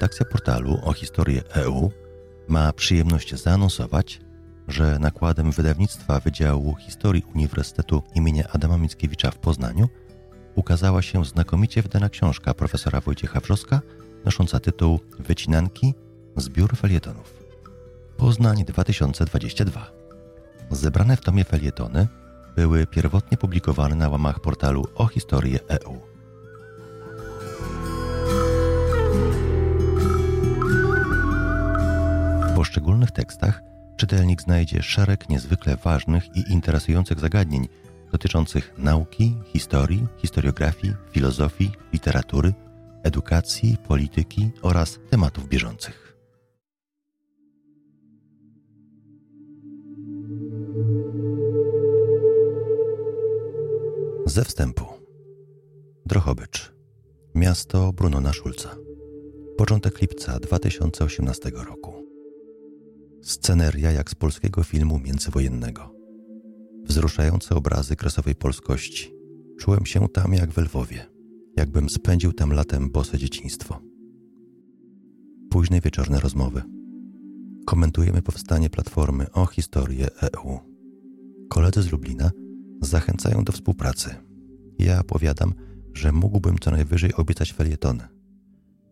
Redakcja portalu o historię EU ma przyjemność zaanonsować, że nakładem wydawnictwa Wydziału Historii Uniwersytetu im. Adama Mickiewicza w Poznaniu ukazała się znakomicie wydana książka profesora Wojciecha Wrzoska nosząca tytuł Wycinanki Zbiór felietonów. Poznań 2022. Zebrane w tomie felietony były pierwotnie publikowane na łamach portalu o historię EU. Poszczególnych tekstach czytelnik znajdzie szereg niezwykle ważnych i interesujących zagadnień dotyczących nauki, historii, historiografii, filozofii, literatury, edukacji, polityki oraz tematów bieżących. Ze wstępu. Drohobycz. Miasto Brunona Szulca. Początek lipca 2018 roku. Sceneria jak z polskiego filmu międzywojennego. Wzruszające obrazy kresowej polskości. Czułem się tam jak w Lwowie, jakbym spędził tam latem bose dzieciństwo. Późne wieczorne rozmowy. Komentujemy powstanie platformy o historię EU. Koledzy z Lublina zachęcają do współpracy. Ja powiadam, że mógłbym co najwyżej obiecać felietony.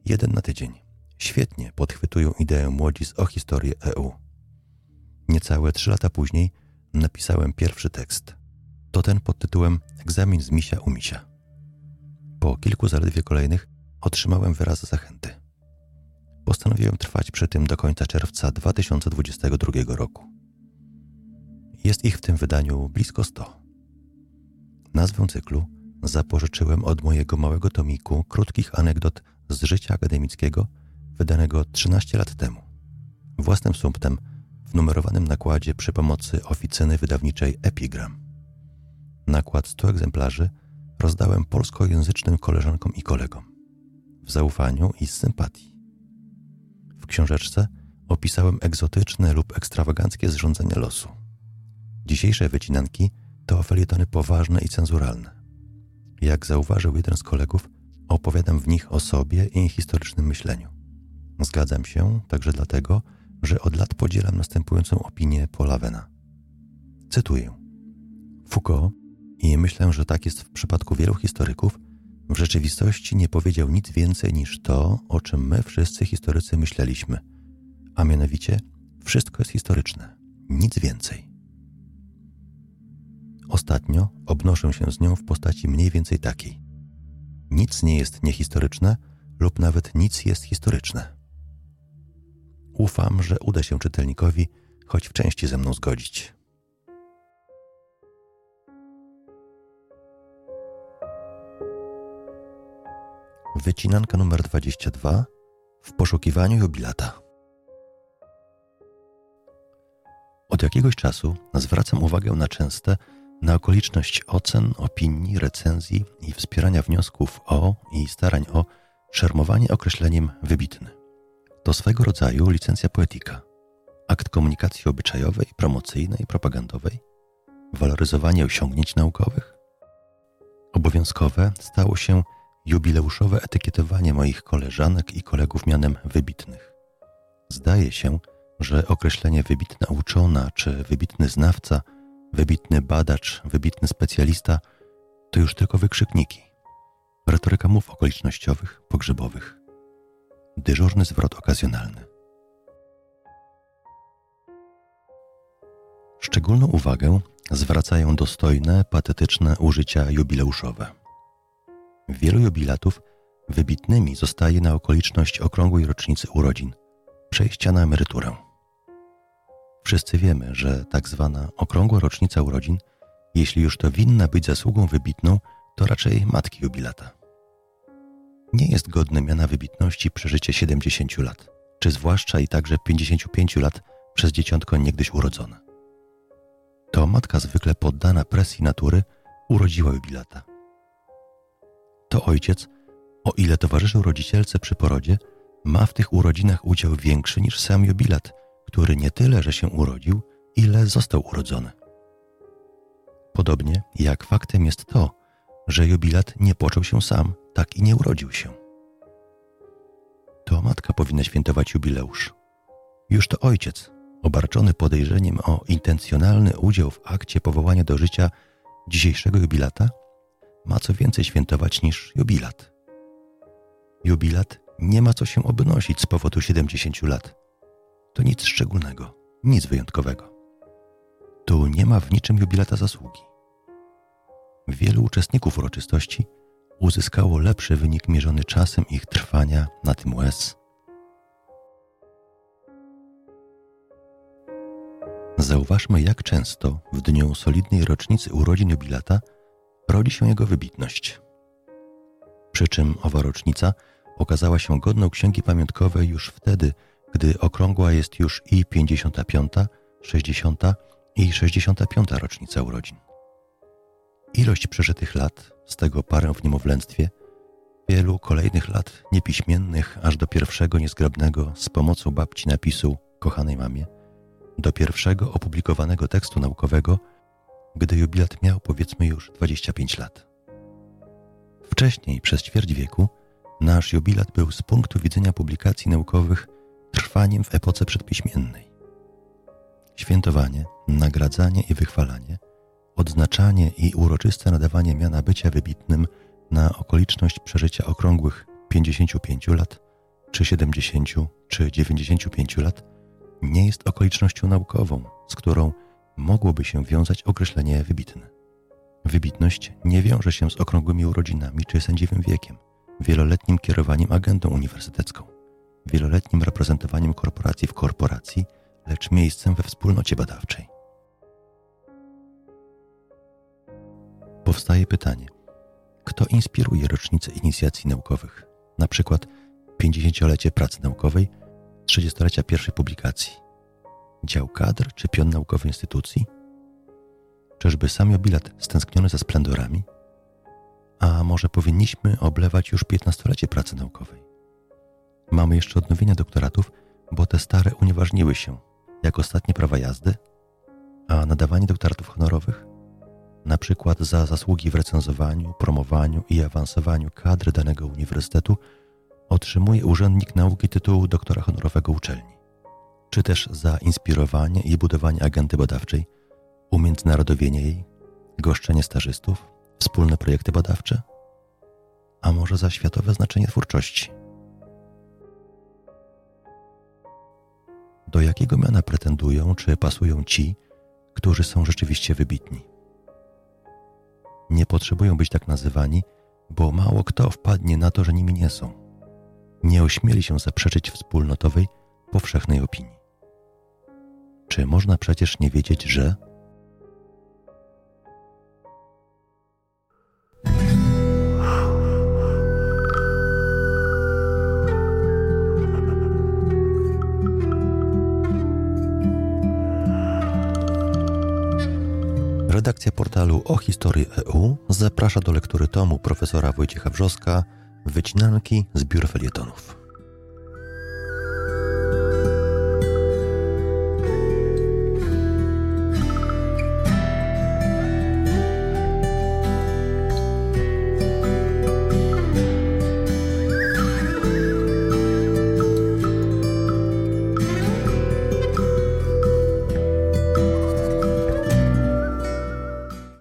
Jeden na tydzień. Świetnie podchwytują ideę młodzi z o historię EU. Niecałe trzy lata później napisałem pierwszy tekst. To ten pod tytułem Egzamin z misia u misia. Po kilku zaledwie kolejnych otrzymałem wyraz zachęty. Postanowiłem trwać przy tym do końca czerwca 2022 roku. Jest ich w tym wydaniu blisko 100. Nazwę cyklu zapożyczyłem od mojego małego tomiku krótkich anegdot z życia akademickiego, wydanego 13 lat temu. Własnym sumptem w numerowanym nakładzie przy pomocy oficyny wydawniczej Epigram. Nakład 100 egzemplarzy rozdałem polskojęzycznym koleżankom i kolegom. W zaufaniu i z sympatii. W książeczce opisałem egzotyczne lub ekstrawaganckie zrządzenia losu. Dzisiejsze wycinanki to felietony poważne i cenzuralne. Jak zauważył jeden z kolegów, opowiadam w nich o sobie i historycznym myśleniu. Zgadzam się także dlatego, że od lat podzielam następującą opinię Paula Wena. Cytuję. Foucault, i myślę, że tak jest w przypadku wielu historyków, w rzeczywistości nie powiedział nic więcej niż to, o czym my wszyscy historycy myśleliśmy, a mianowicie wszystko jest historyczne, nic więcej. Ostatnio obnoszę się z nią w postaci mniej więcej takiej. Nic nie jest niehistoryczne lub nawet nic jest historyczne. Ufam, że uda się czytelnikowi choć w części ze mną zgodzić. Wycinanka numer 22 w poszukiwaniu jubilata. Od jakiegoś czasu zwracam uwagę na częste, na okoliczność ocen, opinii, recenzji i wspierania wniosków o i starań o szermowanie określeniem wybitny. To swego rodzaju licencja poetyka, akt komunikacji obyczajowej, promocyjnej, propagandowej, waloryzowanie osiągnięć naukowych. Obowiązkowe stało się jubileuszowe etykietowanie moich koleżanek i kolegów mianem wybitnych. Zdaje się, że określenie wybitna uczona czy wybitny znawca, wybitny badacz, wybitny specjalista to już tylko wykrzykniki. Retoryka mów okolicznościowych, pogrzebowych. Dyżurny zwrot okazjonalny. Szczególną uwagę zwracają dostojne, patetyczne użycia jubileuszowe. Wielu jubilatów wybitnymi zostaje na okoliczność okrągłej rocznicy urodzin, przejścia na emeryturę. Wszyscy wiemy, że tak zwana okrągła rocznica urodzin, jeśli już to winna być zasługą wybitną, to raczej matki jubilata. Nie jest godne miana wybitności przeżycie 70 lat, czy zwłaszcza i także 55 lat przez dzieciątko niegdyś urodzone. To matka zwykle poddana presji natury urodziła jubilata to ojciec, o ile towarzyszył rodzicielce przy porodzie, ma w tych urodzinach udział większy niż sam jubilat, który nie tyle, że się urodził, ile został urodzony. Podobnie jak faktem jest to, że jubilat nie począł się sam, tak i nie urodził się. To matka powinna świętować jubileusz. Już to ojciec, obarczony podejrzeniem o intencjonalny udział w akcie powołania do życia dzisiejszego jubilata, ma co więcej świętować niż jubilat. Jubilat nie ma co się obnosić z powodu 70 lat. To nic szczególnego, nic wyjątkowego. Tu nie ma w niczym jubilata zasługi. Wielu uczestników uroczystości uzyskało lepszy wynik mierzony czasem ich trwania na tym łez. Zauważmy, jak często w dniu solidnej rocznicy urodzin jubilata rodzi się jego wybitność. Przy czym owa rocznica okazała się godną księgi pamiątkowej już wtedy, gdy okrągła jest już i 55, 60 i 65 rocznica urodzin. Ilość przeżytych lat, z tego parę w niemowlęctwie, wielu kolejnych lat niepiśmiennych, aż do pierwszego niezgrabnego z pomocą babci napisu kochanej mamie, do pierwszego opublikowanego tekstu naukowego, gdy jubilat miał powiedzmy już 25 lat. Wcześniej, przez ćwierć wieku, nasz jubilat był z punktu widzenia publikacji naukowych trwaniem w epoce przedpiśmiennej. Świętowanie, nagradzanie i wychwalanie, odznaczanie i uroczyste nadawanie miana bycia wybitnym na okoliczność przeżycia okrągłych 55 lat, czy 70, czy 95 lat, nie jest okolicznością naukową, z którą mogłoby się wiązać określenie wybitny. Wybitność nie wiąże się z okrągłymi urodzinami czy sędziwym wiekiem, wieloletnim kierowaniem agendą uniwersytecką, wieloletnim reprezentowaniem korporacji w korporacji, lecz miejscem we wspólnocie badawczej. Powstaje pytanie, kto inspiruje rocznice inicjacji naukowych, na przykład 50-lecie pracy naukowej, 30-lecia pierwszej publikacji? Dział kadr czy pion naukowy instytucji? Czyżby sam jubilat stęskniony za splendorami? A może powinniśmy oblewać już 15-lecie pracy naukowej? Mamy jeszcze odnowienia doktoratów, bo te stare unieważniły się, jak ostatnie prawa jazdy, a nadawanie doktoratów honorowych? Na przykład za zasługi w recenzowaniu, promowaniu i awansowaniu kadry danego uniwersytetu otrzymuje urzędnik nauki tytułu doktora honorowego uczelni, czy też za inspirowanie i budowanie agenty badawczej, umiędzynarodowienie jej, goszczenie stażystów, wspólne projekty badawcze, a może za światowe znaczenie twórczości. Do jakiego miana pretendują czy pasują ci, którzy są rzeczywiście wybitni? Nie potrzebują być tak nazywani, bo mało kto wpadnie na to, że nimi nie są. Nie ośmieli się zaprzeczyć wspólnotowej, powszechnej opinii. Czy można przecież nie wiedzieć, że Redakcja portalu o historii EU zaprasza do lektury tomu profesora Wojciecha Wrzoska Wycinanki z biur felietonów.